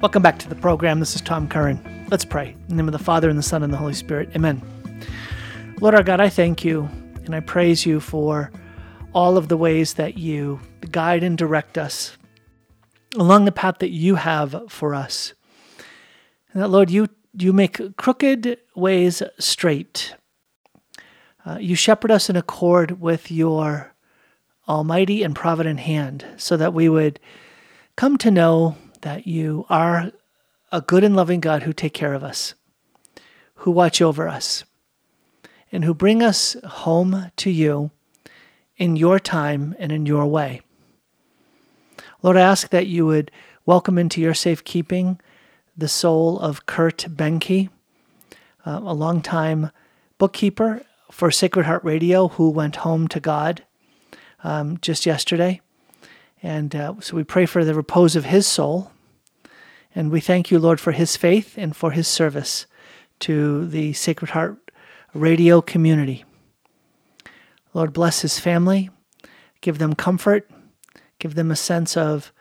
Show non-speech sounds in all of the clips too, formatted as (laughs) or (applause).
Welcome back to the program. This is Tom Curran. Let's pray. In the name of the Father, and the Son, and the Holy Spirit. Amen. Lord our God, I thank you and I praise you for all of the ways that you guide and direct us along the path that you have for us. And that, Lord, you, you make crooked ways straight. Uh, you shepherd us in accord with your almighty and provident hand so that we would come to know that you are a good and loving God who take care of us, who watch over us, and who bring us home to you in your time and in your way. Lord, I ask that you would welcome into your safekeeping the soul of Kurt Benke, uh, a longtime bookkeeper for Sacred Heart Radio who went home to God um, just yesterday. And uh, so we pray for the repose of his soul. And we thank you, Lord, for his faith and for his service to the Sacred Heart radio community. Lord, bless his family, give them comfort, give them a sense of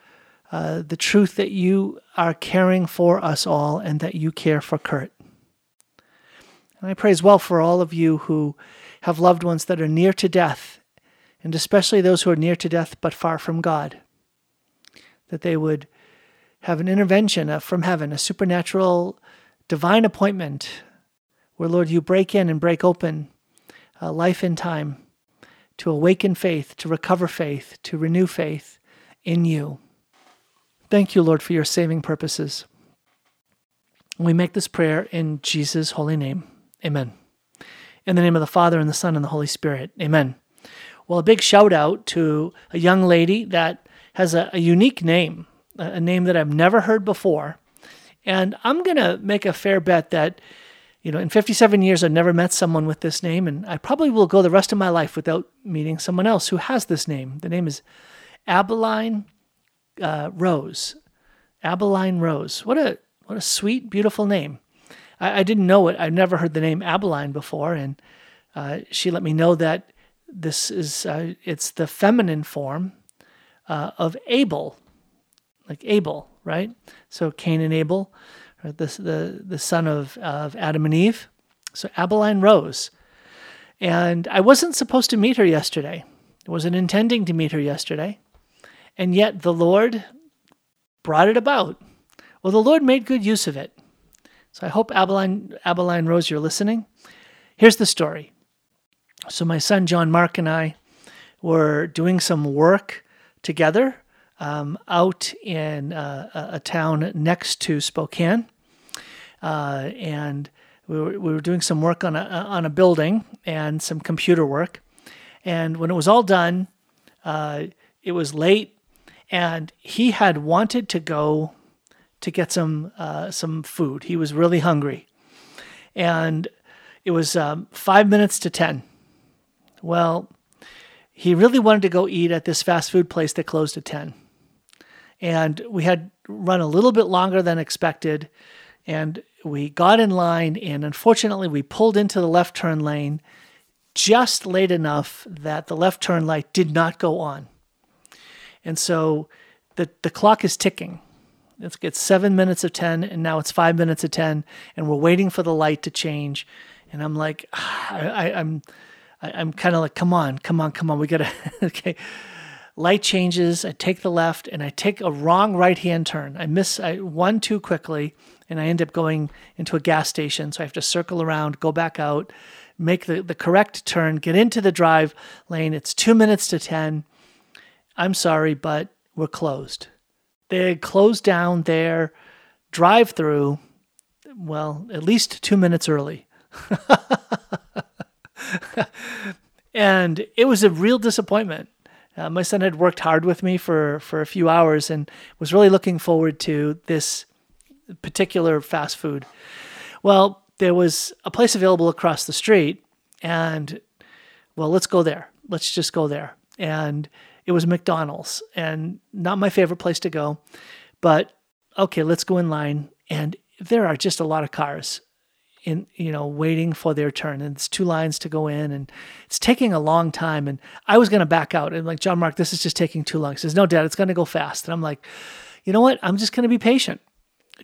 uh, the truth that you are caring for us all and that you care for Kurt. And I pray as well for all of you who have loved ones that are near to death, and especially those who are near to death but far from God, that they would have an intervention from heaven, a supernatural divine appointment where, Lord, you break in and break open uh, life in time to awaken faith, to recover faith, to renew faith in you. Thank you, Lord, for your saving purposes. We make this prayer in Jesus' holy name. Amen. In the name of the Father, and the Son, and the Holy Spirit. Amen. Well, a big shout out to a young lady that has a, a unique name, a name that I've never heard before. And I'm going to make a fair bet that you know, in 57 years, I've never met someone with this name, and I probably will go the rest of my life without meeting someone else who has this name. The name is Abeline uh, Rose. Abeline Rose. What a what a sweet, beautiful name. I, I didn't know it. I've never heard the name Abeline before, and uh, she let me know that this is uh, it's the feminine form uh, of Abel, like Abel, right? So Cain and Abel the, the, the son of, of Adam and Eve. So Abeline Rose. And I wasn't supposed to meet her yesterday. I wasn't intending to meet her yesterday. And yet the Lord brought it about. Well, the Lord made good use of it. So I hope Abeline, Abeline Rose, you're listening. Here's the story. So my son John Mark and I were doing some work together um, out in uh, a town next to Spokane, uh, and we were, we were doing some work on a on a building and some computer work. And when it was all done, uh, it was late, and he had wanted to go to get some uh, some food. He was really hungry, and it was um, five minutes to ten. Well, he really wanted to go eat at this fast food place that closed at ten. And we had run a little bit longer than expected and we got in line and unfortunately we pulled into the left turn lane just late enough that the left turn light did not go on. And so the, the clock is ticking. It's, it's seven minutes of 10 and now it's five minutes of 10 and we're waiting for the light to change. And i'm like (sighs) I, I, i'm I, am kind of like come on come on come on we gotta (laughs) okay light changes. I take the left and I take a wrong right hand turn. I miss I, one too quickly and I end up going into a gas station. So I have to circle around, go back out, make the, the correct turn, get into the drive lane. It's two minutes to 10. I'm sorry, but we're closed. They closed down their drive through, well, at least two minutes early. (laughs) (laughs) and it was a real disappointment uh, my son had worked hard with me for, for a few hours and was really looking forward to this particular fast food. Well, there was a place available across the street, and well, let's go there. Let's just go there. And it was McDonald's, and not my favorite place to go, but okay, let's go in line. And there are just a lot of cars in you know waiting for their turn and it's two lines to go in and it's taking a long time and i was going to back out and like john mark this is just taking too long he says no dad it's going to go fast and i'm like you know what i'm just going to be patient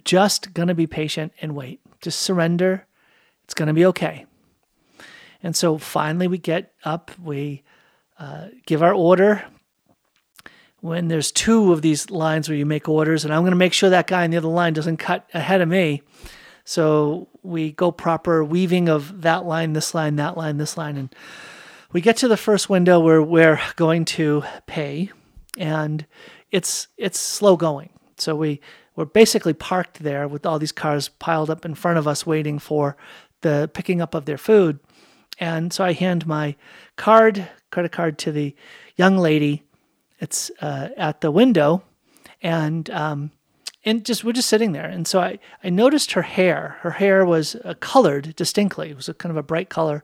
just going to be patient and wait. Just surrender. It's going to be okay. And so finally, we get up, we uh, give our order. When there's two of these lines where you make orders, and I'm going to make sure that guy in the other line doesn't cut ahead of me. So we go proper weaving of that line, this line, that line, this line. And we get to the first window where we're going to pay, and it's it's slow going. So we we're basically parked there with all these cars piled up in front of us waiting for the picking up of their food. And so I hand my card, credit card to the young lady. It's uh, at the window, and um, and just we're just sitting there. And so I I noticed her hair. Her hair was uh, colored distinctly. It was a kind of a bright color,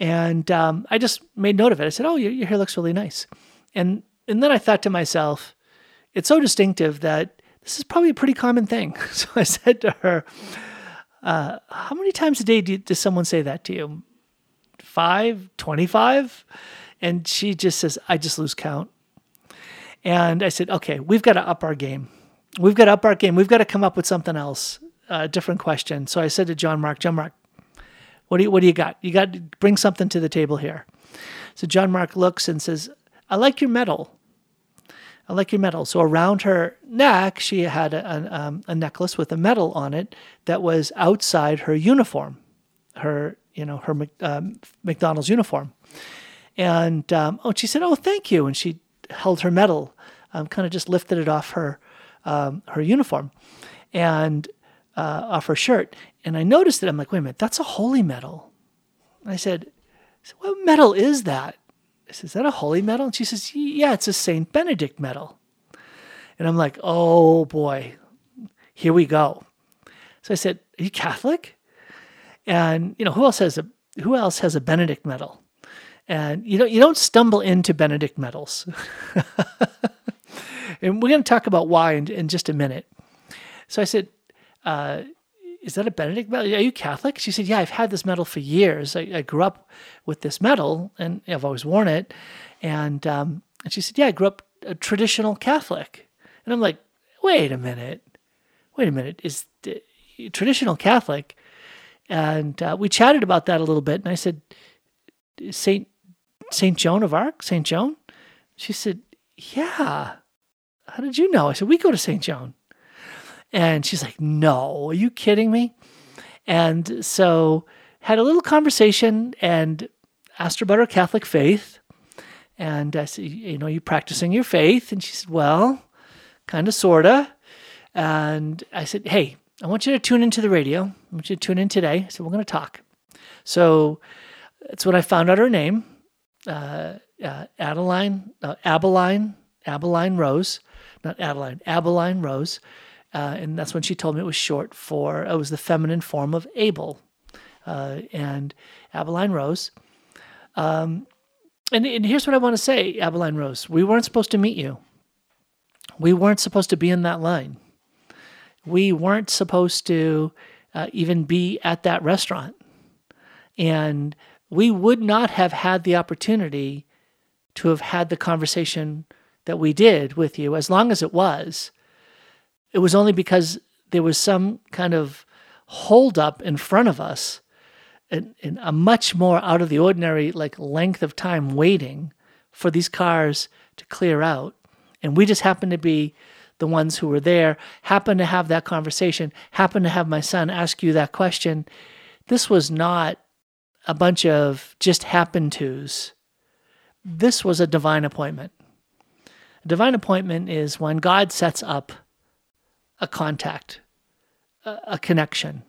and um, I just made note of it. I said, "Oh, your, your hair looks really nice," and and then I thought to myself, it's so distinctive that this is probably a pretty common thing. (laughs) So I said to her, uh, How many times a day do, does someone say that to you? Five, 25? And she just says, I just lose count. And I said, Okay, we've got to up our game. We've got to up our game. We've got to come up with something else, a different question. So I said to John Mark, John Mark, what do you, what do you got? You got to bring something to the table here. So John Mark looks and says, I like your medal. I like your medal. So around her neck, she had a, um, a, necklace with a medal on it that was outside her uniform, her you know her um, McDonald's uniform. And um, oh, she said, "Oh, thank you," and she held her medal, um, kind of just lifted it off her um, her uniform, and uh, off her shirt. And I noticed it. I'm like, "Wait a minute, that's a holy medal." I said, "What medal is that?" I said, Is that a holy medal? And she says, Yeah, it's a St. Benedict medal. And I'm like, Oh boy, here we go. So I said, Are you Catholic? And you know, who else has a who else has a Benedict medal? And you know, you don't stumble into Benedict medals. (laughs) and we're going to talk about why in, in just a minute. So I said, uh, is that a Benedict medal? Are you Catholic? She said, yeah, I've had this medal for years. I, I grew up with this medal and I've always worn it. And, um, and she said, yeah, I grew up a traditional Catholic. And I'm like, wait a minute. Wait a minute. Is traditional Catholic? And uh, we chatted about that a little bit. And I said, Saint Saint Joan of Arc, Saint Joan. She said, "Yeah." How did you know? I said, "We go to Saint Joan." And she's like, No, are you kidding me? And so had a little conversation and asked her about her Catholic faith. And I said, You know, you practicing your faith? And she said, Well, kind of, sort of. And I said, Hey, I want you to tune into the radio. I want you to tune in today. So we're going to talk. So that's when I found out her name, uh, uh, Adeline, uh, Abeline, Abeline Rose, not Adeline, Abeline Rose. Uh, and that's when she told me it was short for, it was the feminine form of Abel uh, and Abeline Rose. Um, and, and here's what I want to say, Abeline Rose. We weren't supposed to meet you. We weren't supposed to be in that line. We weren't supposed to uh, even be at that restaurant. And we would not have had the opportunity to have had the conversation that we did with you, as long as it was, it was only because there was some kind of holdup in front of us and, and a much more out of the ordinary like length of time waiting for these cars to clear out. And we just happened to be the ones who were there, happened to have that conversation, happened to have my son ask you that question. This was not a bunch of just happen tos. This was a divine appointment. A divine appointment is when God sets up a contact, a, connection,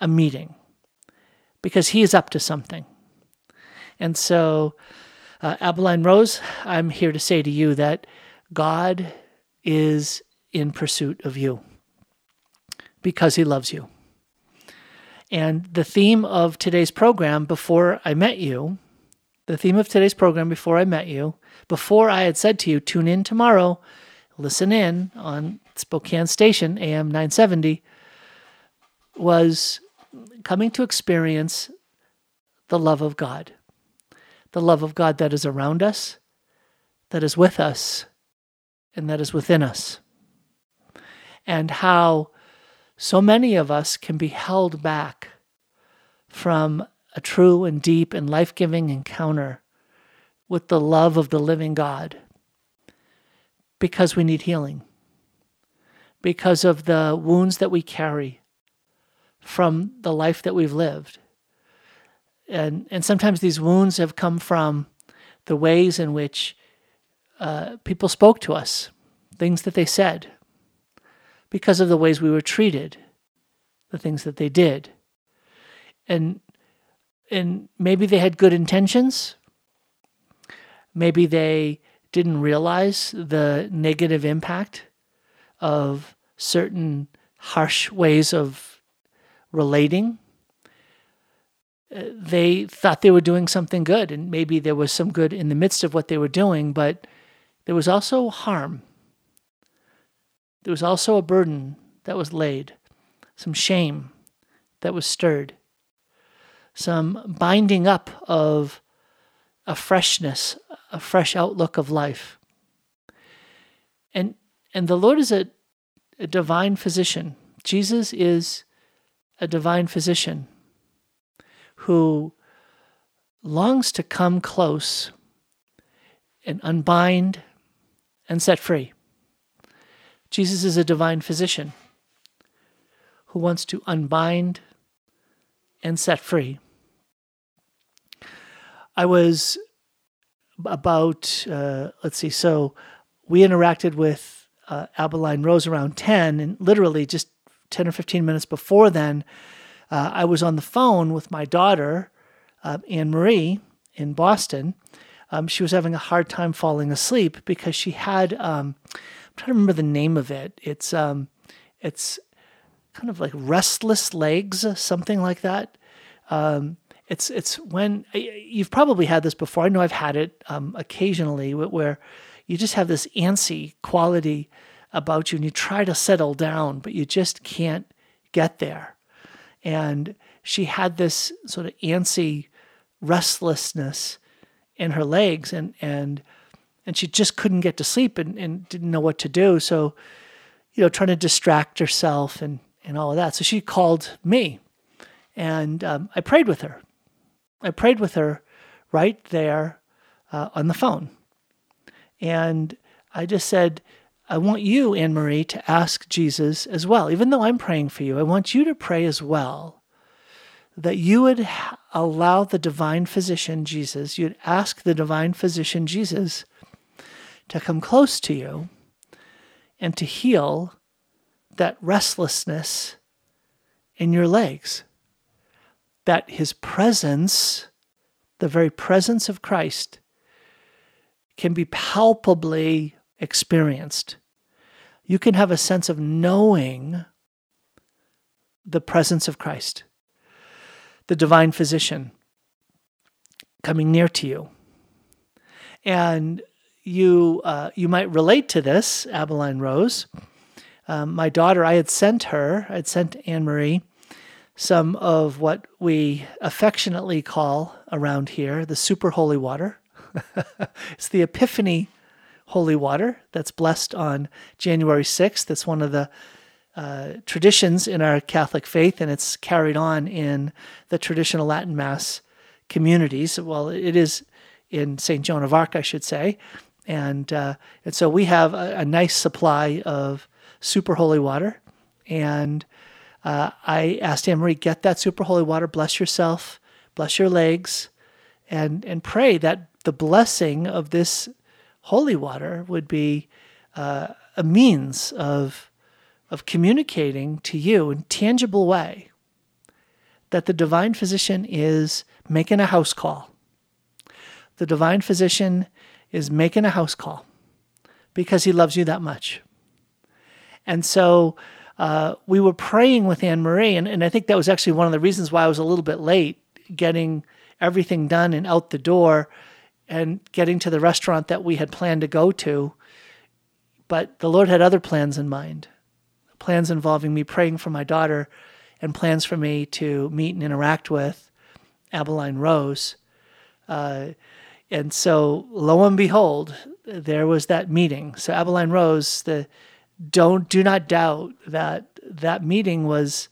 a meeting, because he is up to something. And so, uh, Abeline Rose, I'm here to say to you that God is in pursuit of you because he loves you. And the theme of today's program, before I met you, the theme of today's program, before I met you, before I had said to you, tune in tomorrow, listen in on Spokane Station, AM 970, was coming to experience the love of God. The love of God that is around us, that is with us, and that is within us. And how so many of us can be held back from a true and deep and life giving encounter with the love of the living God because we need healing, because of the wounds that we carry from the life that we've lived. And, and sometimes these wounds have come from the ways in which uh, people spoke to us, things that they said, because of the ways we were treated, the things that they did. And and maybe they had good intentions. Maybe they didn't realize the negative impact of certain harsh ways of relating. Uh, they thought they were doing something good, and maybe there was some good in the midst of what they were doing, but there was also harm. There was also a burden that was laid, some shame that was stirred some binding up of a freshness, a fresh outlook of life. And and the Lord is a, a divine physician. Jesus is a divine physician who longs to come close and unbind and set free. Jesus is a divine physician who wants to unbind and set free. I was about, uh, let's see, so we interacted with uh, Abeline Rose around 10, and literally just 10 or 15 minutes before then, uh, I was on the phone with my daughter, uh, Anne Marie, in Boston. Um, she was having a hard time falling asleep because she had, um, I'm trying to remember the name of it. It's, um, it's kind of like restless legs, something like that. Um, it's it's when you've probably had this before. I know I've had it um, occasionally where you just have this antsy quality about you, and you try to settle down, but you just can't get there. And she had this sort of antsy restlessness in her legs, and and and she just couldn't get to sleep and, and didn't know what to do. So, you know, trying to distract herself and and all of that. So she called me, and um, I prayed with her I prayed with her right there uh, on the phone. And I just said, I want you, Anne Marie, to ask Jesus as well. Even though I'm praying for you, I want you to pray as well that you would allow the divine physician, Jesus, you'd ask the divine physician, Jesus, to come close to you and to heal that restlessness in your legs that his presence, the very presence of Christ, can be palpably experienced. You can have a sense of knowing the presence of Christ, the divine physician coming near to you. And you, uh, you might relate to this, Abeline Rose. Um, my daughter, I had sent her, I had sent Anne Marie some of what we affectionately call around here the super holy water. (laughs) it's the Epiphany holy water that's blessed on January 6th. It's one of the uh, traditions in our Catholic faith, and it's carried on in the traditional Latin Mass communities. Well, it is in St. Joan of Arc, I should say. And, uh, and so we have a, a nice supply of super holy water. And uh, I asked Anne Marie, get that super holy water, bless yourself, bless your legs, and, and pray that the blessing of this holy water would be uh, a means of, of communicating to you in tangible way that the divine physician is making a house call. The divine physician is making a house call because he loves you that much. And so uh, we were praying with Anne Marie, and, and I think that was actually one of the reasons why I was a little bit late getting everything done and out the door and getting to the restaurant that we had planned to go to. But the Lord had other plans in mind plans involving me praying for my daughter and plans for me to meet and interact with Abeline Rose. Uh, and so, lo and behold, there was that meeting. So, Abeline Rose, the don't do not doubt that that meeting was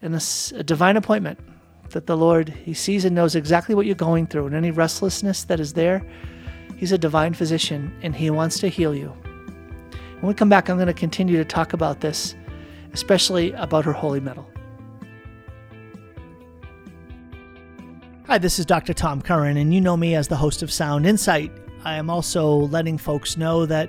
in a, a divine appointment that the Lord, He sees and knows exactly what you're going through and any restlessness that is there. He's a divine physician and He wants to heal you. When we come back, I'm going to continue to talk about this, especially about her holy medal. Hi, this is Dr. Tom Curran, and you know me as the host of Sound Insight. I am also letting folks know that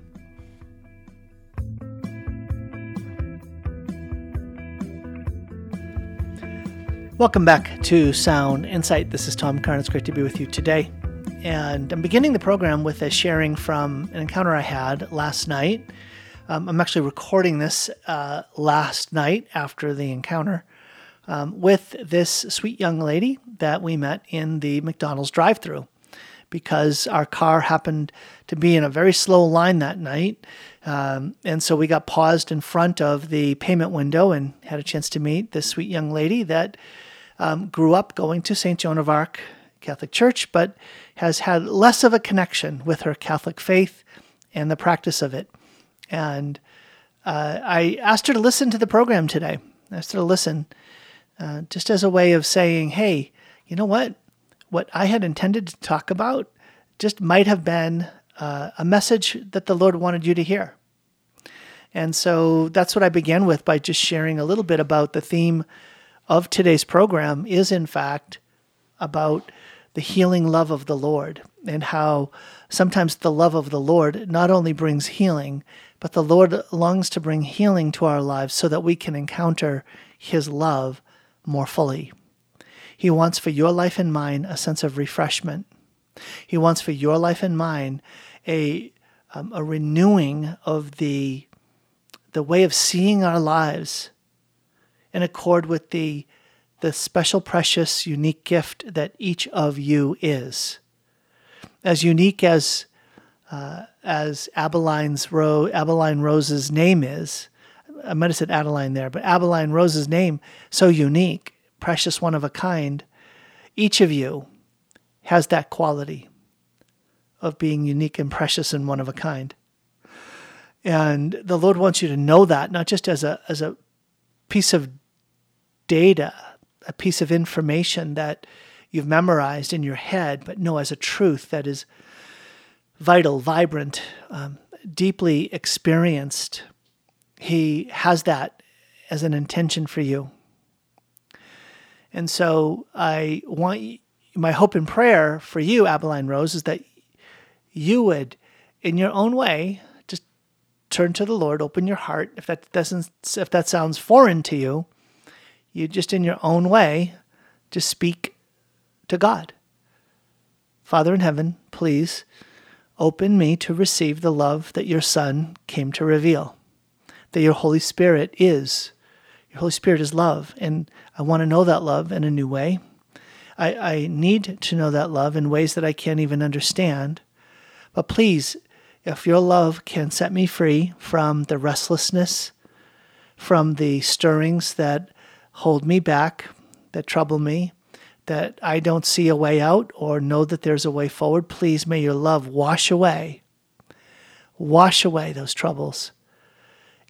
Welcome back to Sound Insight. This is Tom Curran. It's great to be with you today. And I'm beginning the program with a sharing from an encounter I had last night. Um, I'm actually recording this uh, last night after the encounter um, with this sweet young lady that we met in the McDonald's drive through because our car happened to be in a very slow line that night. Um, and so we got paused in front of the payment window and had a chance to meet this sweet young lady that um, grew up going to St. Joan of Arc Catholic Church, but has had less of a connection with her Catholic faith and the practice of it. And uh, I asked her to listen to the program today. I asked her to listen uh, just as a way of saying, hey, you know what? What I had intended to talk about just might have been uh, a message that the Lord wanted you to hear. And so that's what I began with by just sharing a little bit about the theme of today's program is, in fact, about the healing love of the Lord and how sometimes the love of the Lord not only brings healing, but the Lord longs to bring healing to our lives so that we can encounter His love more fully. He wants for your life and mine a sense of refreshment. He wants for your life and mine a, um, a renewing of the, the way of seeing our lives in accord with the, the special, precious, unique gift that each of you is. As unique as, uh, as Abeline's Ro- Abeline Rose's name is, I might have said Adeline there, but Abeline Rose's name, so unique, precious one of a kind. Each of you has that quality of being unique and precious and one of a kind. And the Lord wants you to know that, not just as a, as a piece of data, a piece of information that you've memorized in your head, but no, as a truth that is vital, vibrant, um, deeply experienced, he has that as an intention for you. And so I want my hope and prayer for you, Abeline Rose, is that you would, in your own way, just turn to the Lord, open your heart. If that doesn't, if that sounds foreign to you, you just in your own way, just speak to God. Father in heaven, please open me to receive the love that your Son came to reveal that your Holy Spirit is. Your Holy Spirit is love, and I want to know that love in a new way. I, I need to know that love in ways that I can't even understand. But please, if your love can set me free from the restlessness, from the stirrings that hold me back, that trouble me, that I don't see a way out or know that there's a way forward, please may your love wash away, wash away those troubles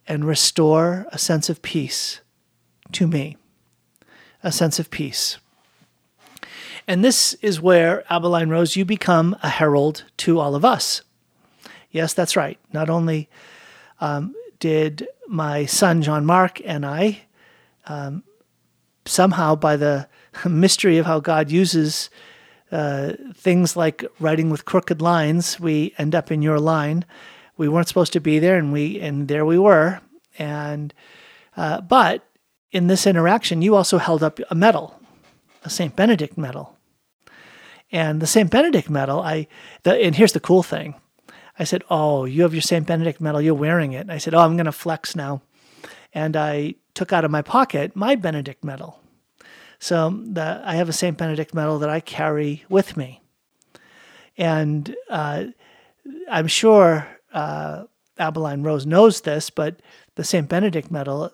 and restore a sense of peace to me, a sense of peace. And this is where, Abeline Rose, you become a herald to all of us. Yes, that's right. Not only um, did my son John Mark and I, um, somehow by the (laughs) mystery of how God uses uh, things like writing with crooked lines, we end up in your line we weren't supposed to be there, and we and there we were. And uh, but in this interaction, you also held up a medal, a Saint Benedict medal. And the Saint Benedict medal, I the, and here's the cool thing. I said, "Oh, you have your Saint Benedict medal. You're wearing it." I said, "Oh, I'm going to flex now." And I took out of my pocket my Benedict medal. So the, I have a St. Benedict medal that I carry with me. And uh, I'm sure uh, Abeline Rose knows this, but the St. Benedict medal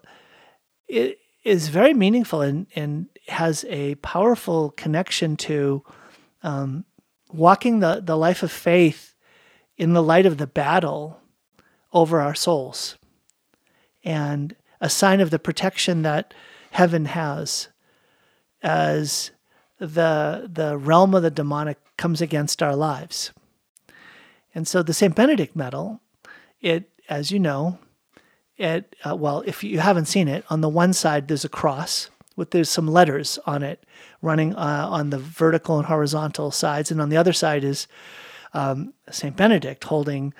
is very meaningful in, and has a powerful connection to um, walking the, the life of faith in the light of the battle over our souls and a sign of the protection that heaven has as the the realm of the demonic comes against our lives. And so the St. Benedict medal, it as you know, it uh, well if you haven't seen it, on the one side there's a cross with there's some letters on it running uh, on the vertical and horizontal sides, and on the other side is um, St. Benedict holding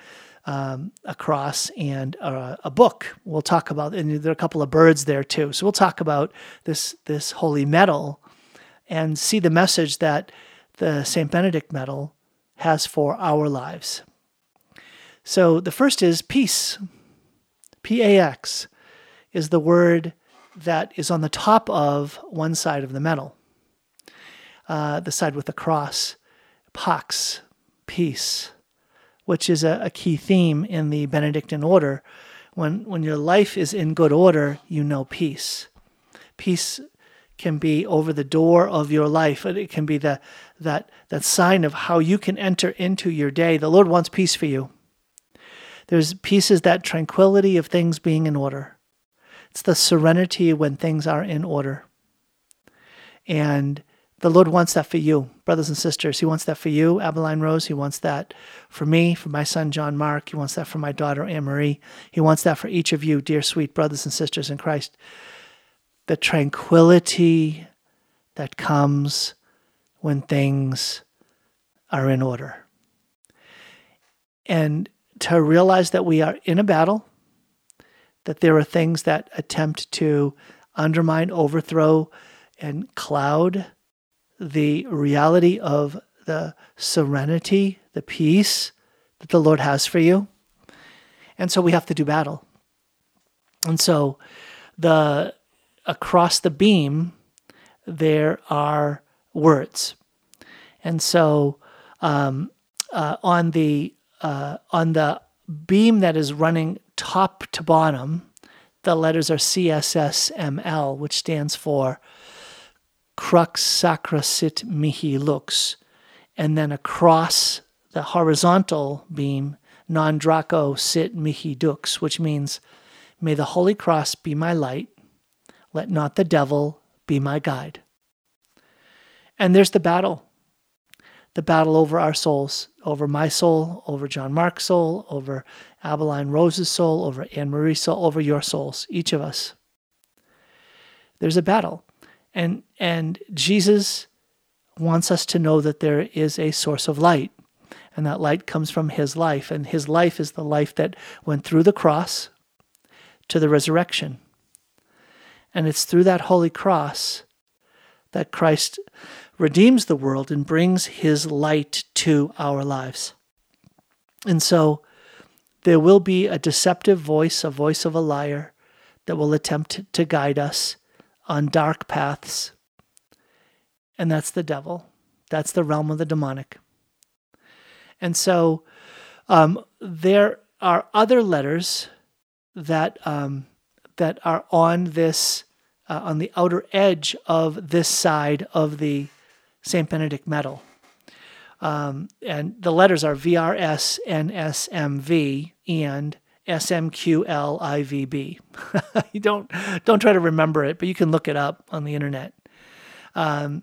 um, a cross and a, book. We'll talk about, and there are a couple of birds there too. So we'll talk about this this holy medal and see the message that the St. Benedict medal has for our lives. So the first is peace. P A X is the word that is on the top of one side of the medal, uh, the side with the cross. Pax, peace, which is a, a key theme in the Benedictine order. When, when your life is in good order, you know peace. Peace can be over the door of your life. It can be the, that, that sign of how you can enter into your day. The Lord wants peace for you. There's peace is that tranquility of things being in order. It's the serenity when things are in order. And the Lord wants that for you, brothers and sisters. He wants that for you, Abeline Rose. He wants that for me, for my son, John Mark. He wants that for my daughter, Anne Marie. He wants that for each of you, dear sweet brothers and sisters in Christ. The tranquility that comes when things are in order. And to realize that we are in a battle, that there are things that attempt to undermine, overthrow, and cloud the reality of the serenity, the peace that the Lord has for you. And so we have to do battle. And so the across the beam there are words. And so um, uh, on the uh, on the beam that is running top to bottom, the letters are CSSML, which stands for crux sacra sit mihi lux, and then across the horizontal beam, non draco sit mihi dux, which means, May the Holy Cross be my light, let not the devil be my guide. And there's the battle the battle over our souls, over my soul, over John Mark's soul, over Abeline Rose's soul, over Anne Marie's soul, over your souls, each of us. There's a battle. And and Jesus wants us to know that there is a source of light. And that light comes from his life. And his life is the life that went through the cross to the resurrection. And it's through that holy cross that Christ redeems the world and brings his light to our lives. And so there will be a deceptive voice, a voice of a liar, that will attempt to guide us on dark paths. And that's the devil. That's the realm of the demonic. And so um, there are other letters that um, that are on this uh, on the outer edge of this side of the Saint Benedict medal. Um, and the letters are VRS, NSMV, and SMQLIVB. (laughs) you don't don't try to remember it, but you can look it up on the internet. Um,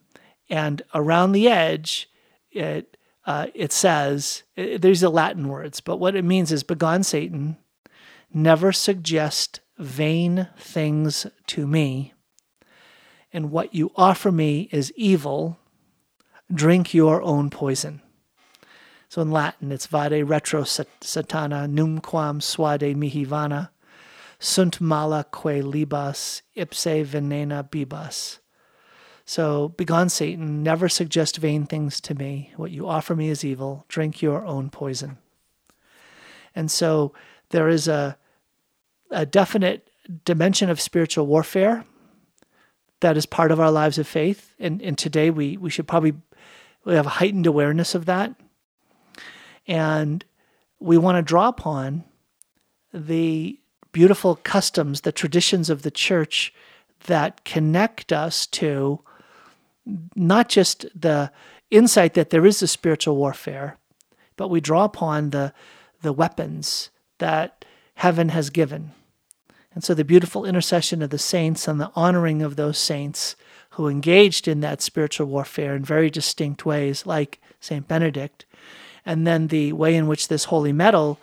and around the edge, it uh, it says it, these are Latin words, but what it means is begone Satan, never suggest vain things to me, and what you offer me is evil. Drink your own poison. So in Latin, it's vade retro satana numquam suade mihi vana, sunt mala que libas ipse venena bibas. So, begone, Satan, never suggest vain things to me. What you offer me is evil. Drink your own poison. And so, there is a, a definite dimension of spiritual warfare that is part of our lives of faith. And, and today we, we should probably we have a heightened awareness of that. And we want to draw upon the beautiful customs, the traditions of the church that connect us to not just the insight that there is a spiritual warfare, but we draw upon the, the weapons that heaven has given. And so the beautiful intercession of the saints and the honoring of those saints who engaged in that spiritual warfare in very distinct ways, like St. Benedict, and then the way in which this holy medal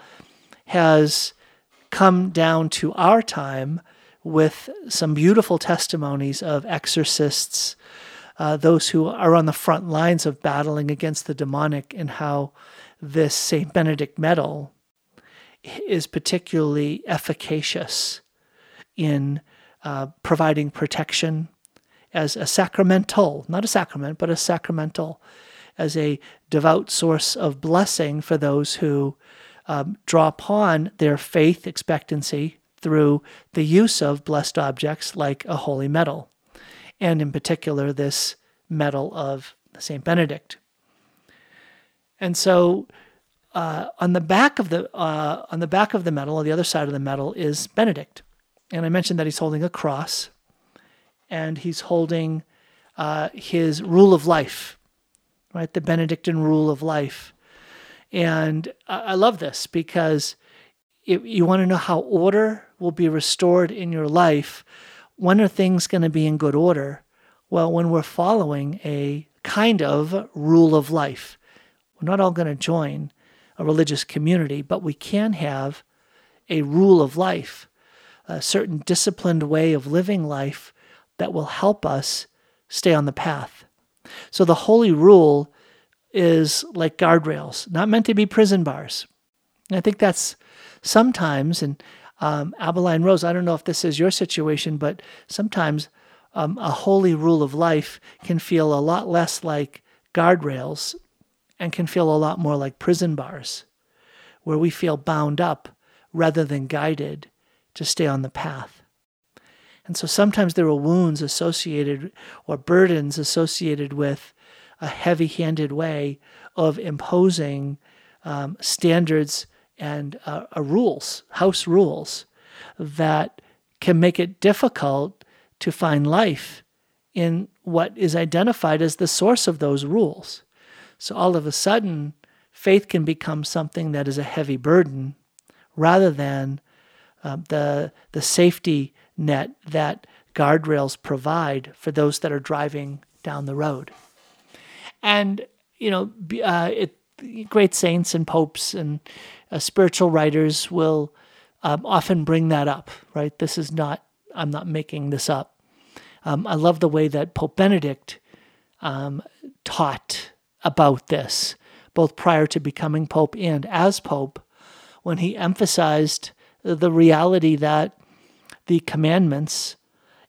has come down to our time with some beautiful testimonies of exorcists, uh, those who are on the front lines of battling against the demonic, and how this St. Benedict medal is particularly efficacious in uh, providing protection as a sacramental, not a sacrament, but a sacramental, as a devout source of blessing for those who um, draw upon their faith expectancy through the use of blessed objects like a holy medal, and in particular, this medal of St. Benedict. And so, uh, on the back of the uh, on the back of the medal, on the other side of the medal, is Benedict, and I mentioned that he's holding a cross, and he's holding uh, his rule of life, right? The Benedictine rule of life, and I love this because if you want to know how order will be restored in your life, when are things going to be in good order? Well, when we're following a kind of rule of life. We're not all going to join a religious community, but we can have a rule of life, a certain disciplined way of living life that will help us stay on the path. So the holy rule is like guardrails, not meant to be prison bars. And I think that's sometimes, and um, Abeline Rose, I don't know if this is your situation, but sometimes um, a holy rule of life can feel a lot less like guardrails and can feel a lot more like prison bars, where we feel bound up rather than guided to stay on the path. And so sometimes there are wounds associated or burdens associated with a heavy handed way of imposing um, standards and uh, uh, rules, house rules, that can make it difficult to find life in what is identified as the source of those rules. So all of a sudden, faith can become something that is a heavy burden rather than uh, the, the safety net that guardrails provide for those that are driving down the road. And, you know, uh, it, great saints and popes and uh, spiritual writers will um, often bring that up, right? This is not, I'm not making this up. Um, I love the way that Pope Benedict um, taught about this, both prior to becoming Pope and as Pope, when he emphasized the reality that the commandments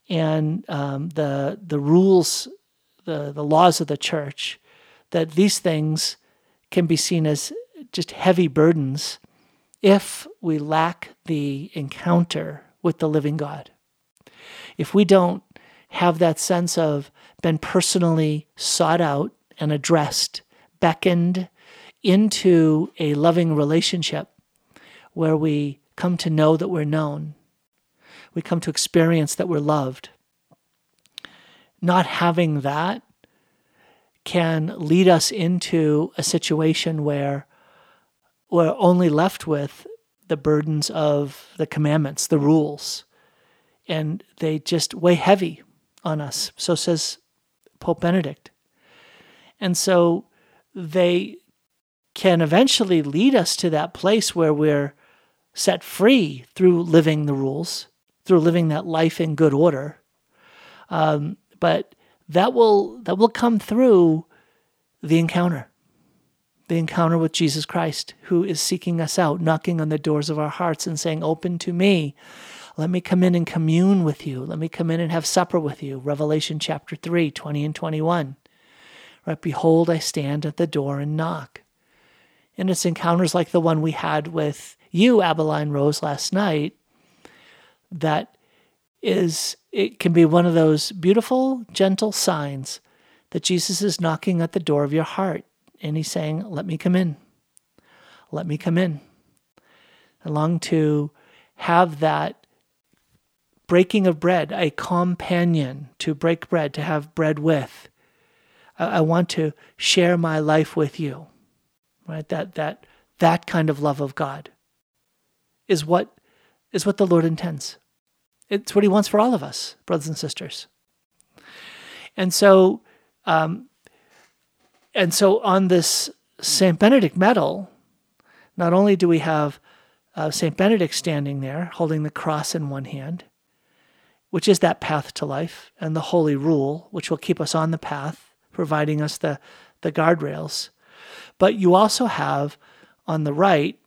and um, the the rules, the the laws of the church, that these things can be seen as just heavy burdens if we lack the encounter with the living God. If we don't have that sense of been personally sought out and addressed, beckoned into a loving relationship where we come to know that we're known, we come to experience that we're loved. Not having that can lead us into a situation where we're only left with the burdens of the commandments, the rules, and they just weigh heavy on us. So says Pope Benedict. And so they can eventually lead us to that place where we're set free through living the rules, through living that life in good order. Um, but that will that will come through the encounter the encounter with Jesus Christ who is seeking us out knocking on the doors of our hearts and saying open to me. Let me come in and commune with you. Let me come in and have supper with you. Revelation chapter 3 20 and 21 right? Behold i stand at the door and knock. And it's encounters like the one we had with you abeline rose last night that is it can be one of those beautiful, gentle signs that Jesus is knocking at the door of your heart and he's saying, Let me come in. Let me come in. I long to have that breaking of bread, a companion to break bread, to have bread with. I, I want to share my life with you. Right? That that that kind of love of God is what is what the Lord intends. It's what He wants for all of us, brothers and sisters. And so, um, and so on this Saint Benedict medal, not only do we have uh, Saint Benedict standing there holding the cross in one hand, which is that path to life, and the holy rule, which will keep us on the path, providing us the, the guardrails. But you also have on the right,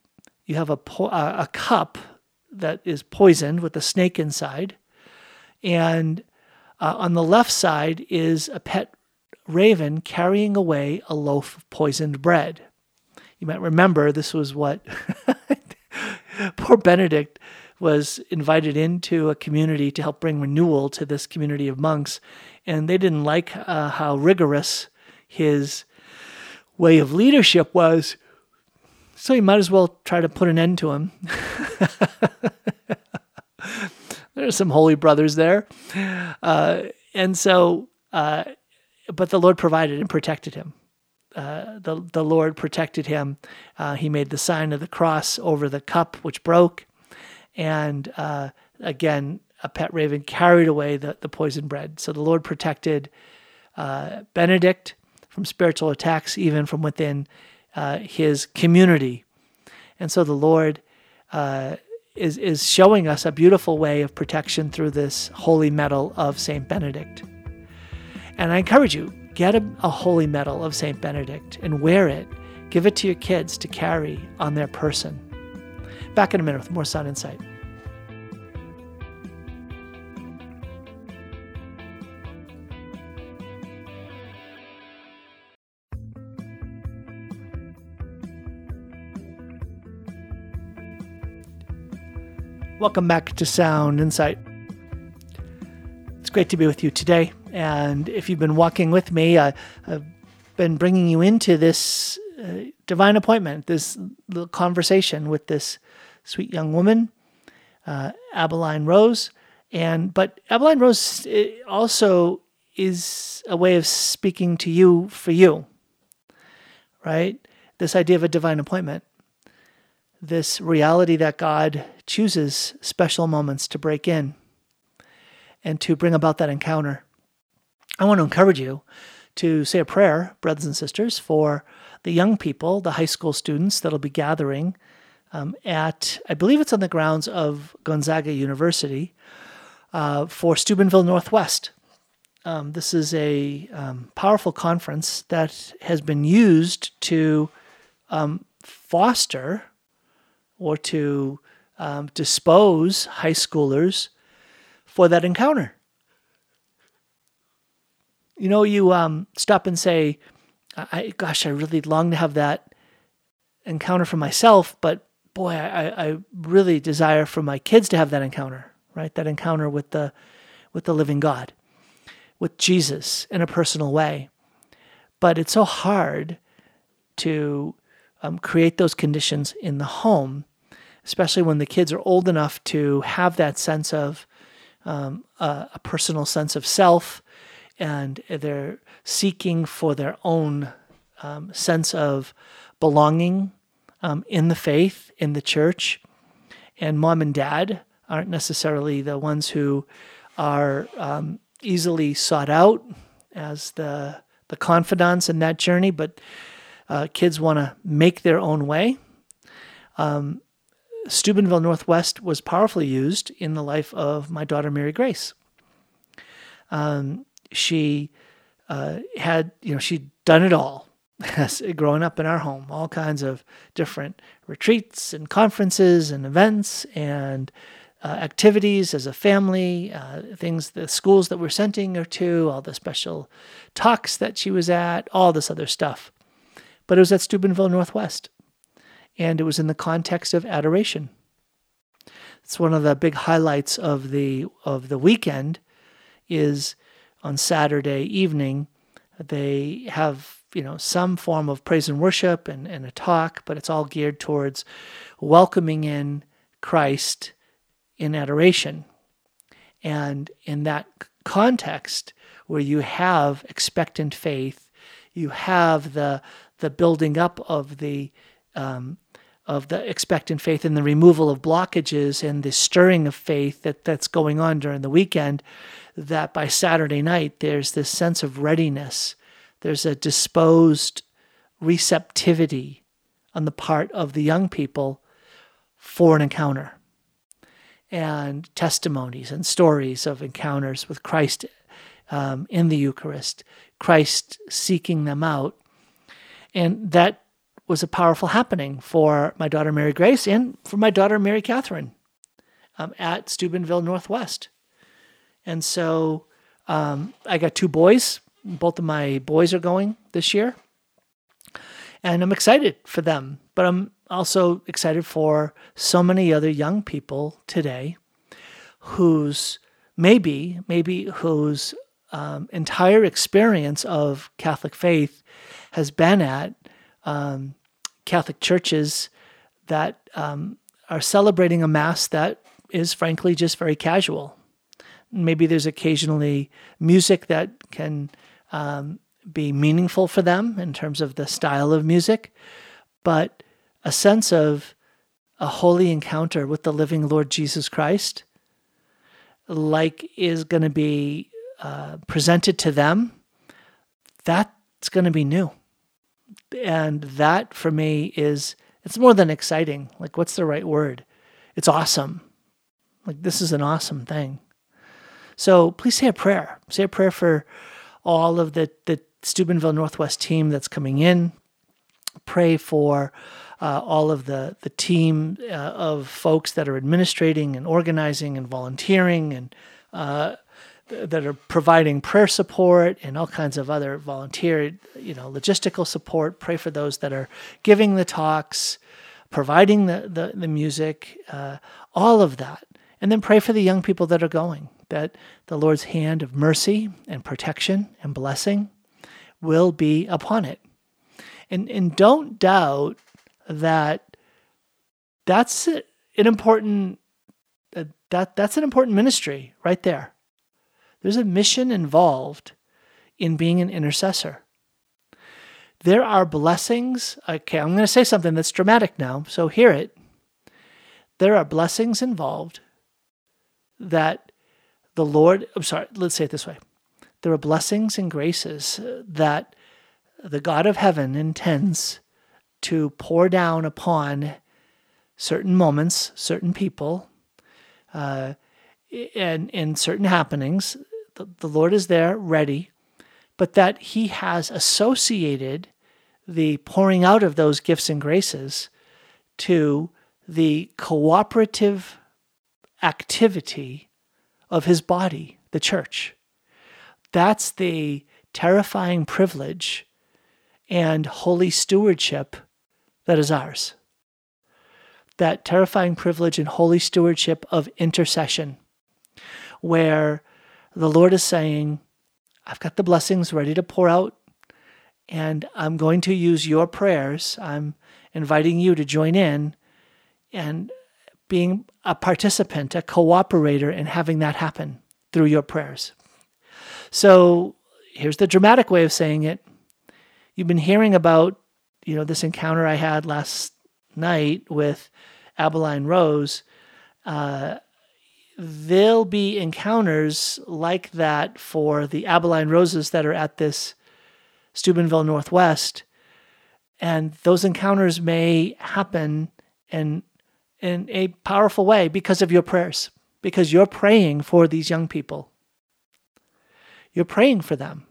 you have a, a cup that is poisoned with a snake inside. And uh, on the left side is a pet raven carrying away a loaf of poisoned bread. You might remember this was what (laughs) poor Benedict was invited into a community to help bring renewal to this community of monks. And they didn't like uh, how rigorous his way of leadership was. So you might as well try to put an end to him. (laughs) There's some holy brothers there. Uh, and so, uh, but the Lord provided and protected him. Uh, the, the Lord protected him. Uh, he made the sign of the cross over the cup, which broke. And uh, again, a pet raven carried away the, the poisoned bread. So the Lord protected uh, Benedict from spiritual attacks, even from within uh, his community. And so the Lord uh, is, is showing us a beautiful way of protection through this holy medal of St. Benedict. And I encourage you, get a, a holy medal of St. Benedict and wear it. Give it to your kids to carry on their person. Back in a minute with more Sound Insight. Welcome back to Sound Insight. It's great to be with you today. And if you've been walking with me, I, have been bringing you into this uh, divine appointment, this little conversation with this sweet young woman, uh, Abeline Rose. And but Abeline Rose also is a way of speaking to you for you, right? This idea of a divine appointment this reality that God chooses special moments to break in and to bring about that encounter. I want to encourage you to say a prayer, brothers and sisters, for the young people, the high school students that'll be gathering um, at, I believe it's on the grounds of Gonzaga University uh, for Steubenville Northwest. Um, this is a um, powerful conference that has been used to um, foster or to um, dispose high schoolers for that encounter. You know, you um, stop and say, I, gosh, I really long to have that encounter for myself, but boy, I, I really desire for my kids to have that encounter, right? That encounter with the, with the living God, with Jesus in a personal way. But it's so hard to um, create those conditions in the home, especially when the kids are old enough to have that sense of um, a, a personal sense of self and they're seeking for their own um, sense of belonging um, in the faith, in the church. And mom and dad aren't necessarily the ones who are um, easily sought out as the the confidants in that journey, but uh, kids want to make their own way. Um, Steubenville Northwest was powerfully used in the life of my daughter Mary Grace. Um, she uh, had, you know, she'd done it all (laughs) growing up in our home, all kinds of different retreats and conferences and events and uh, activities as a family, uh, things, the schools that we're sending her to, all the special talks that she was at, all this other stuff. But it was at Steubenville Northwest, and it was in the context of adoration. it's one of the big highlights of the of the weekend is on Saturday evening they have you know some form of praise and worship and, and a talk, but it's all geared towards welcoming in Christ in adoration. And in that context, where you have expectant faith, you have the the building up of the um, of the expectant faith and the removal of blockages and the stirring of faith that, that's going on during the weekend, that by Saturday night there's this sense of readiness. There's a disposed receptivity on the part of the young people for an encounter and testimonies and stories of encounters with Christ um, in the Eucharist, Christ seeking them out. And that was a powerful happening for my daughter Mary Grace and for my daughter Mary Catherine um, at Steubenville Northwest. And so um, I got two boys. Both of my boys are going this year. And I'm excited for them. But I'm also excited for so many other young people today whose maybe, maybe whose um, entire experience of Catholic faith has been at um, Catholic churches that um, are celebrating a Mass that is frankly just very casual. Maybe there's occasionally music that can um, be meaningful for them in terms of the style of music, but a sense of a holy encounter with the living Lord Jesus Christ, like is going to be uh, presented to them, that's going to be new and that for me is it's more than exciting. Like what's the right word? It's awesome. Like this is an awesome thing. So please say a prayer. Say a prayer for all of the the Steubenville Northwest team that's coming in. Pray for uh, all of the the team uh, of folks that are administrating and organizing and volunteering and uh, that are providing prayer support and all kinds of other volunteer, you know, logistical support. Pray for those that are giving the talks, providing the the, the music, uh, all of that, and then pray for the young people that are going. That the Lord's hand of mercy and protection and blessing will be upon it, and and don't doubt that that's an important that that's an important ministry right there there's a mission involved in being an intercessor. There are blessings. Okay, I'm going to say something that's dramatic now, so hear it. There are blessings involved that the Lord, I'm sorry, let's say it this way. There are blessings and graces that the God of heaven intends to pour down upon certain moments, certain people, uh, and in certain happenings the, the Lord is there ready, but that He has associated the pouring out of those gifts and graces to the cooperative activity of His body, the church. That's the terrifying privilege and holy stewardship that is ours. That terrifying privilege and holy stewardship of intercession, where the Lord is saying, I've got the blessings ready to pour out, and I'm going to use your prayers. I'm inviting you to join in and being a participant, a cooperator in having that happen through your prayers. So here's the dramatic way of saying it. You've been hearing about, you know, this encounter I had last night with Abeline Rose. Uh, there'll be encounters like that for the Abeline roses that are at this Steubenville Northwest. And those encounters may happen in, in a powerful way because of your prayers, because you're praying for these young people. You're praying for them.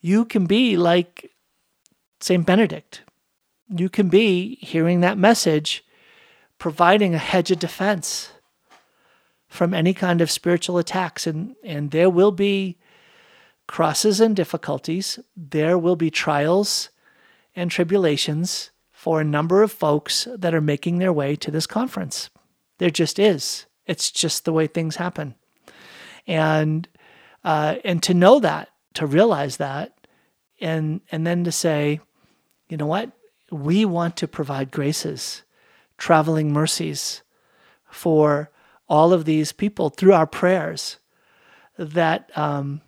You can be like St. Benedict. You can be hearing that message, providing a hedge of defense from any kind of spiritual attacks. And, and there will be crosses and difficulties, there will be trials and tribulations for a number of folks that are making their way to this conference. There just is. It's just the way things happen. And uh, and to know that, to realize that, and and then to say, you know what, we want to provide graces, traveling mercies for all of these people through our prayers that um,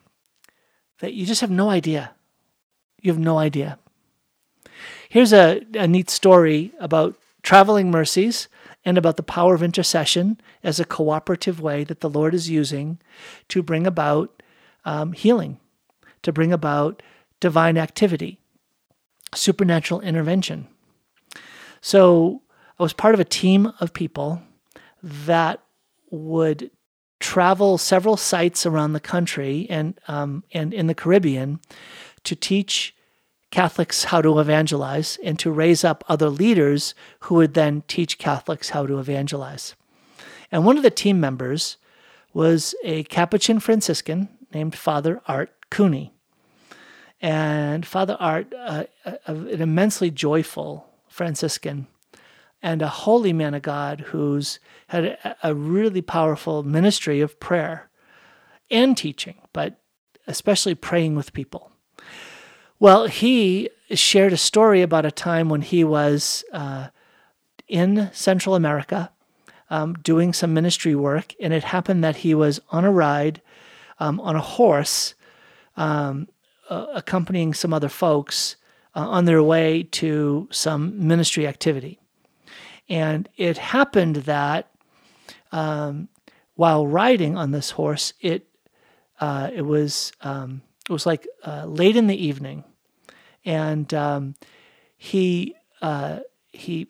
that you just have no idea. You have no idea. Here's a, a neat story about traveling mercies and about the power of intercession as a cooperative way that the Lord is using to bring about um, healing, to bring about divine activity, supernatural intervention. So I was part of a team of people that would travel several sites around the country and um, and in the Caribbean to teach Catholics how to evangelize and to raise up other leaders who would then teach Catholics how to evangelize. And one of the team members was a Capuchin Franciscan named Father Art Cooney. And Father Art, uh, an immensely joyful Franciscan and a holy man of God who's had a, really powerful ministry of prayer and teaching, but especially praying with people. Well, he shared a story about a time when he was uh, in Central America um, doing some ministry work, and it happened that he was on a ride um, on a horse, um, uh, accompanying some other folks uh, on their way to some ministry activity. And it happened that um, while riding on this horse, it uh, it was um, it was like uh, late in the evening, and um, he uh, he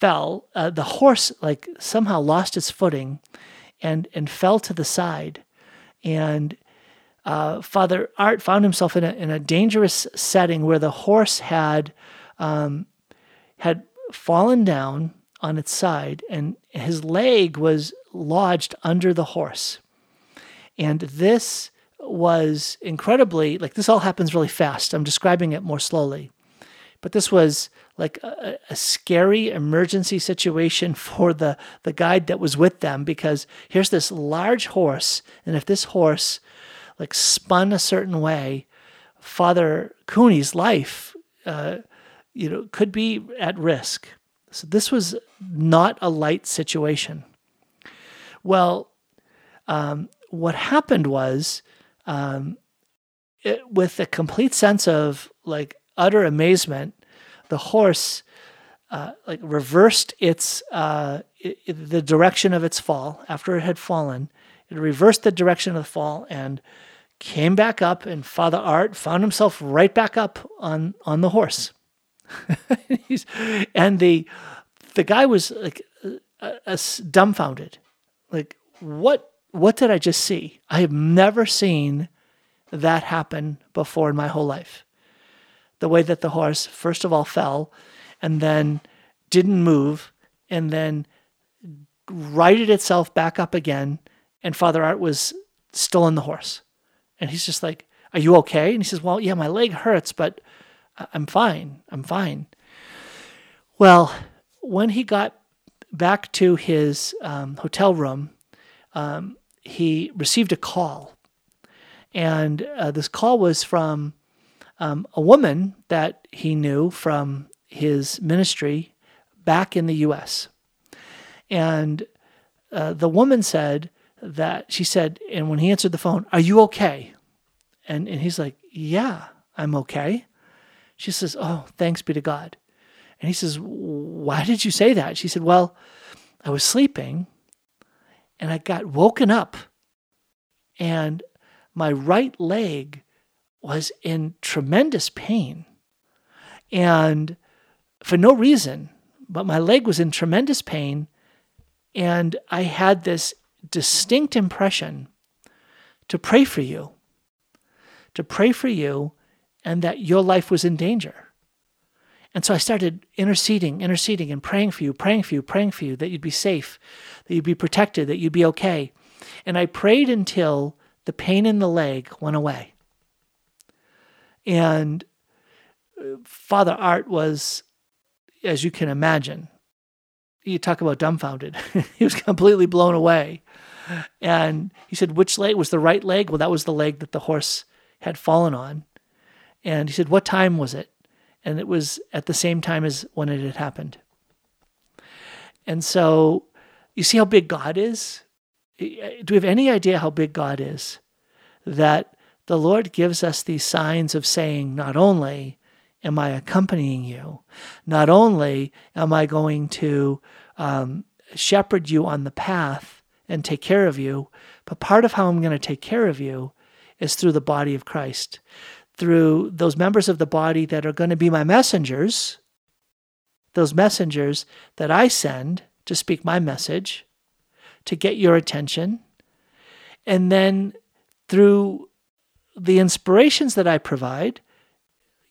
fell. Uh, the horse like somehow lost its footing, and and fell to the side, and uh, Father Art found himself in a in a dangerous setting where the horse had um, had fallen down on its side, and his leg was lodged under the horse, and this was incredibly like this all happens really fast. I'm describing it more slowly. But this was like a, a, scary emergency situation (laughs) for the, the guide that was with them because here's this large horse, and if this horse like spun a certain way, Father Cooney's life, uh, you know, could be at risk. So this was not a light situation. Well, um, what happened was um, it, with a complete sense of like utter amazement, the horse uh, like reversed its uh, it, it, the direction of its fall after it had fallen. It reversed the direction of the fall and came back up, and Father Art found himself right back up on on the horse. (laughs) and the the guy was like uh, uh, dumbfounded, like what what did I just see? I have never seen that happen before in my whole life. The way that the horse, first of all, fell and then didn't move and then righted itself back up again. And Father Art was still on the horse. And he's just like, Are you okay? And he says, Well, yeah, my leg hurts, but I'm fine. I'm fine. Well, when he got back to his um, hotel room, um, he received a call. And uh, this call was from um, a woman that he knew from his ministry back in the US. And uh, the woman said that she said, and when he answered the phone, Are you okay? And, and he's like, Yeah, I'm okay. She says, Oh, thanks be to God. And he says, Why did you say that? She said, Well, I was sleeping and I got woken up and my right leg was in tremendous pain. And for no reason, but my leg was in tremendous pain. And I had this distinct impression to pray for you, to pray for you, and that your life was in danger. And so I started interceding, interceding, and praying for you, praying for you, praying for you that you'd be safe, that you'd be protected, that you'd be okay. And I prayed until the pain in the leg went away. And uh, Father Art was, as you can imagine, you talk about dumbfounded. (laughs) he was completely blown away. And he said, Which leg was the right leg? Well, that was the leg that the horse had fallen on. And he said, What time was it? And it was at the same time as when it had happened. And so you see how big God is? Do we have any idea how big God is? That the Lord gives us these signs of saying, not only am I accompanying you, not only am I going to um, shepherd you on the path and take care of you, but part of how I'm going to take care of you is through the body of Christ, through those members of the body that are going to be my messengers, those messengers that I send to speak my message, to get your attention. And then through the inspirations that I provide,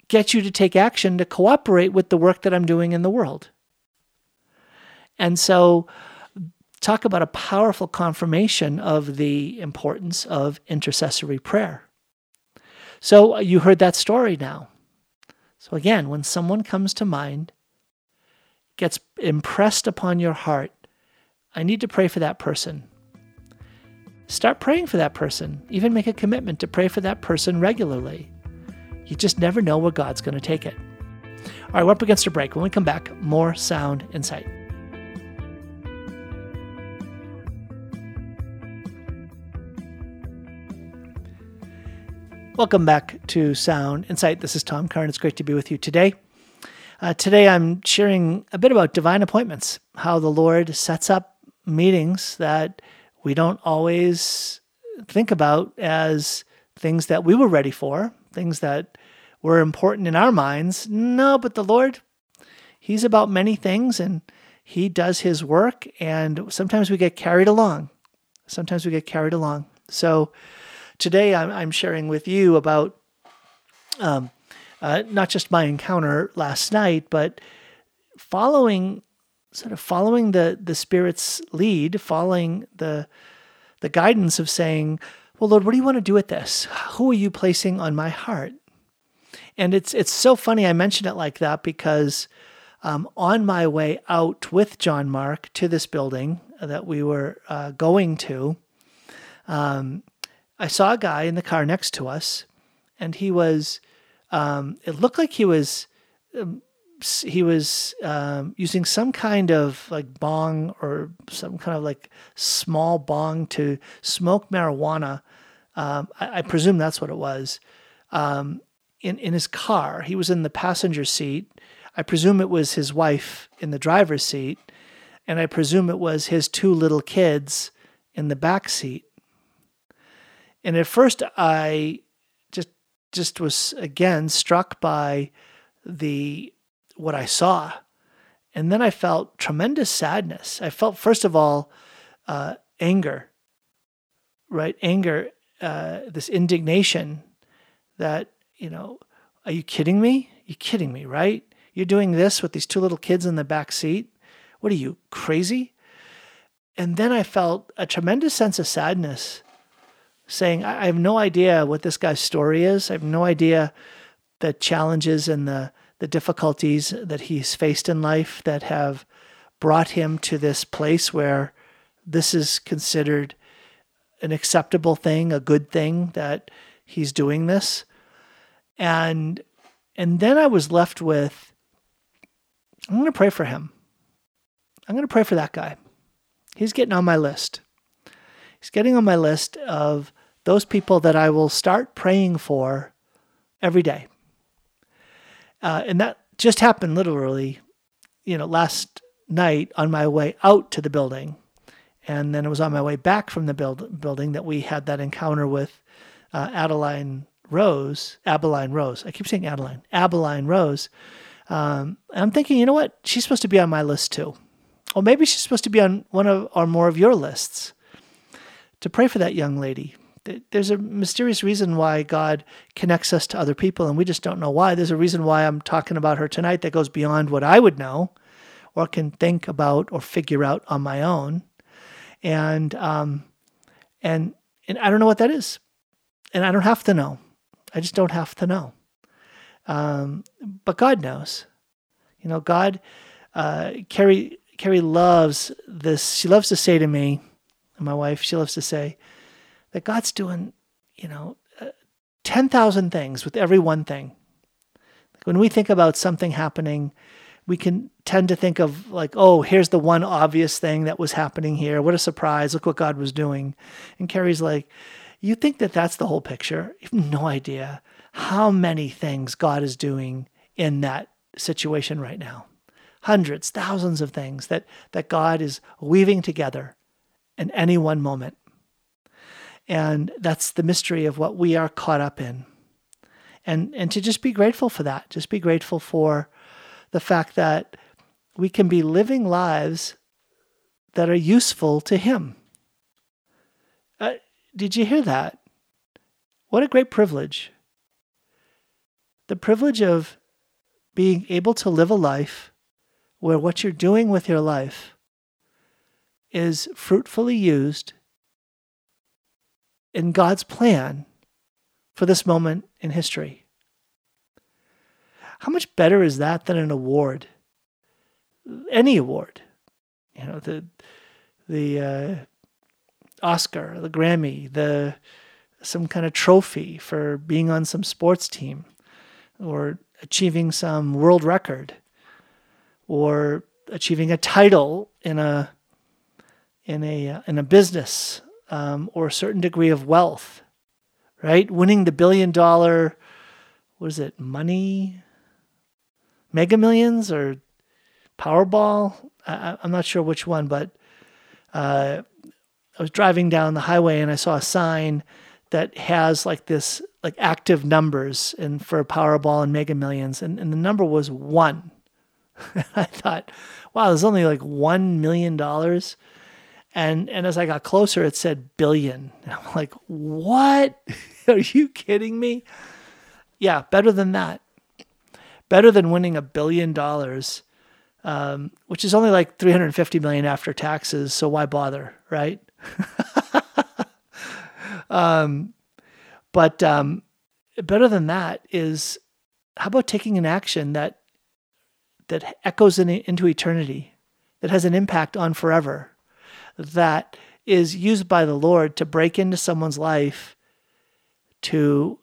get you to take action to cooperate with the work that I'm doing in the world. And so, talk about a powerful confirmation of the importance of intercessory prayer. So, uh, you heard that story now. So, again, when someone comes to mind, gets impressed upon your heart, I need to pray for that person. Start praying for that person. Even make a commitment to pray for that person regularly. You just never know where God's going to take it. All right, we're up against a break. When we come back, more sound insight. Welcome back to Sound Insight. This is Tom Curran. It's great to be with you today. Uh, today, I'm sharing a bit about divine appointments, how the Lord sets up meetings that we don't always think about as things that we were ready for, things that were important in our minds. No, but the Lord, He's about many things and He does His work, and sometimes we get carried along. Sometimes we get carried along. So today I'm, I'm sharing with you about um, uh, not just my encounter last night, but following sort of following the the Spirit's lead, following the the guidance of saying, "Well, Lord, what do you want to do with this? Who are you placing on my heart?" And it's it's so funny I mention it like that because um, on my way out with John Mark to this building that we were uh, going to, um, I saw a guy in the car next to us, and he was um, it looked like he was um, he was um, using some kind of like bong or some kind of like small bong to smoke marijuana. Um, I, I, presume that's what it was. Um, in in his car, he was in the passenger seat. I presume it was his wife in the driver's seat, and I presume it was his two little kids in the back seat. And at first, I just just was again struck by the what I saw. And then I felt tremendous sadness. I felt, first of all, uh, anger, right? Anger, uh, this indignation that, you know, are you kidding me? You're kidding me, right? You're doing this with these two little kids in the back seat. What are you, crazy? And then I felt a tremendous sense of sadness saying, I have no idea what this guy's story is. I have no idea the challenges and the, the difficulties that he's faced in life that have brought him to this place where this is considered an acceptable thing, a good thing that he's doing this. And and then I was left with I'm going to pray for him. I'm going to pray for that guy. He's getting on my list. He's getting on my list of those people that I will start praying for every day. Uh, and that just happened literally, you know, last night on my way out to the building. And then it was on my way back from the build, building that we had that encounter with uh, Adeline Rose, Abeline Rose. I keep saying Adeline, Abeline Rose. Um, I'm thinking, you know what? She's supposed to be on my list too. Or maybe she's supposed to be on one of or more of your lists to pray for that young lady there's a mysterious reason why God connects us to other people, and we just don't know why. There's a reason why I'm talking about her tonight that goes beyond what I would know or can think about or figure out on my own. And um, and and I don't know what that is, and I don't have to know. I just don't have to know. Um, but God knows. You know, God uh, carry Carrie loves this. She loves to say to me, my wife, she loves to say that God's doing, you know, uh, 10,000 things with every one thing. When we think about something happening, we can tend to think of like, oh, here's the one obvious thing that was happening here. What a surprise. Look what God was doing. And Carrie's like, you think that that's the whole picture? You have no idea how many things God is doing in that situation right now. Hundreds, thousands of things that, that God is weaving together in any one moment. And that's the mystery of what we are caught up in. And, and to just be grateful for that, just be grateful for the fact that we can be living lives that are useful to Him. Uh, did you hear that? What a great privilege. The privilege of being able to live a life where what you're doing with your life is fruitfully used in God's plan for this moment in history. How much better is that than an award? Any award. You know, the the uh, Oscar, the Grammy, the some kind of trophy for being on some sports team or achieving some world record or achieving a title in a in a in a business um, or a certain degree of wealth, right? Winning the billion dollar, what is it, money, Mega Millions or Powerball? I, am not sure which one, but uh, I was driving down the highway and I saw a sign that has like this like active numbers and for Powerball and Mega Millions, and, and the number was one. (laughs) I thought, wow, there's only like one million dollars. And and as I got closer, it said billion. And (laughs) I'm like, what? (laughs) Are you kidding me? Yeah, better than that. Better than winning a billion dollars, um, which is only like 350 million after taxes. So why bother, right? (laughs) um, but um, better than that is how about taking an action that that echoes in, into eternity, that has an impact on forever, that is used by the Lord to break into someone's life to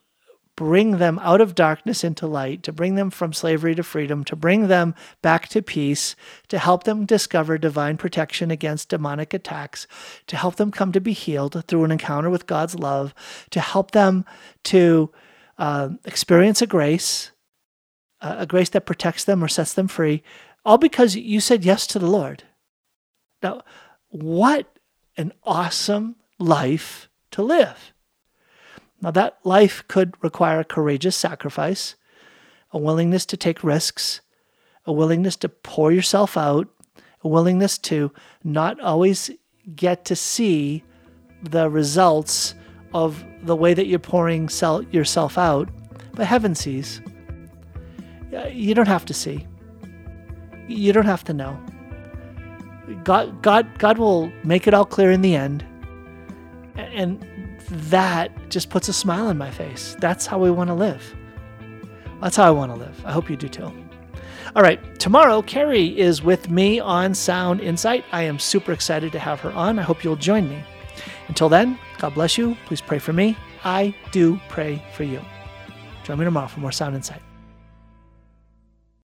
bring them out of darkness into light, to bring them from slavery to freedom, to bring them back to peace, to help them discover divine protection against demonic attacks, to help them come to be healed through an encounter with God's love, to help them to uh, experience a grace, a grace that protects them or sets them free, all because you said yes to the Lord. Now, what an awesome life to live! Now, that life could require a courageous sacrifice, a willingness to take risks, a willingness to pour yourself out, a willingness to not always get to see the results of the way that you're pouring yourself out, but heaven sees. You don't have to see. You don't have to know. God, God, God will make it all clear in the end. And that just puts a smile on my face. That's how we want to live. That's how I want to live. I hope you do too. All right, tomorrow, Carrie is with me on Sound Insight. I am super excited to have her on. I hope you'll join me. Until then, God bless you. Please pray for me. I do pray for you. Join me tomorrow for more Sound Insight.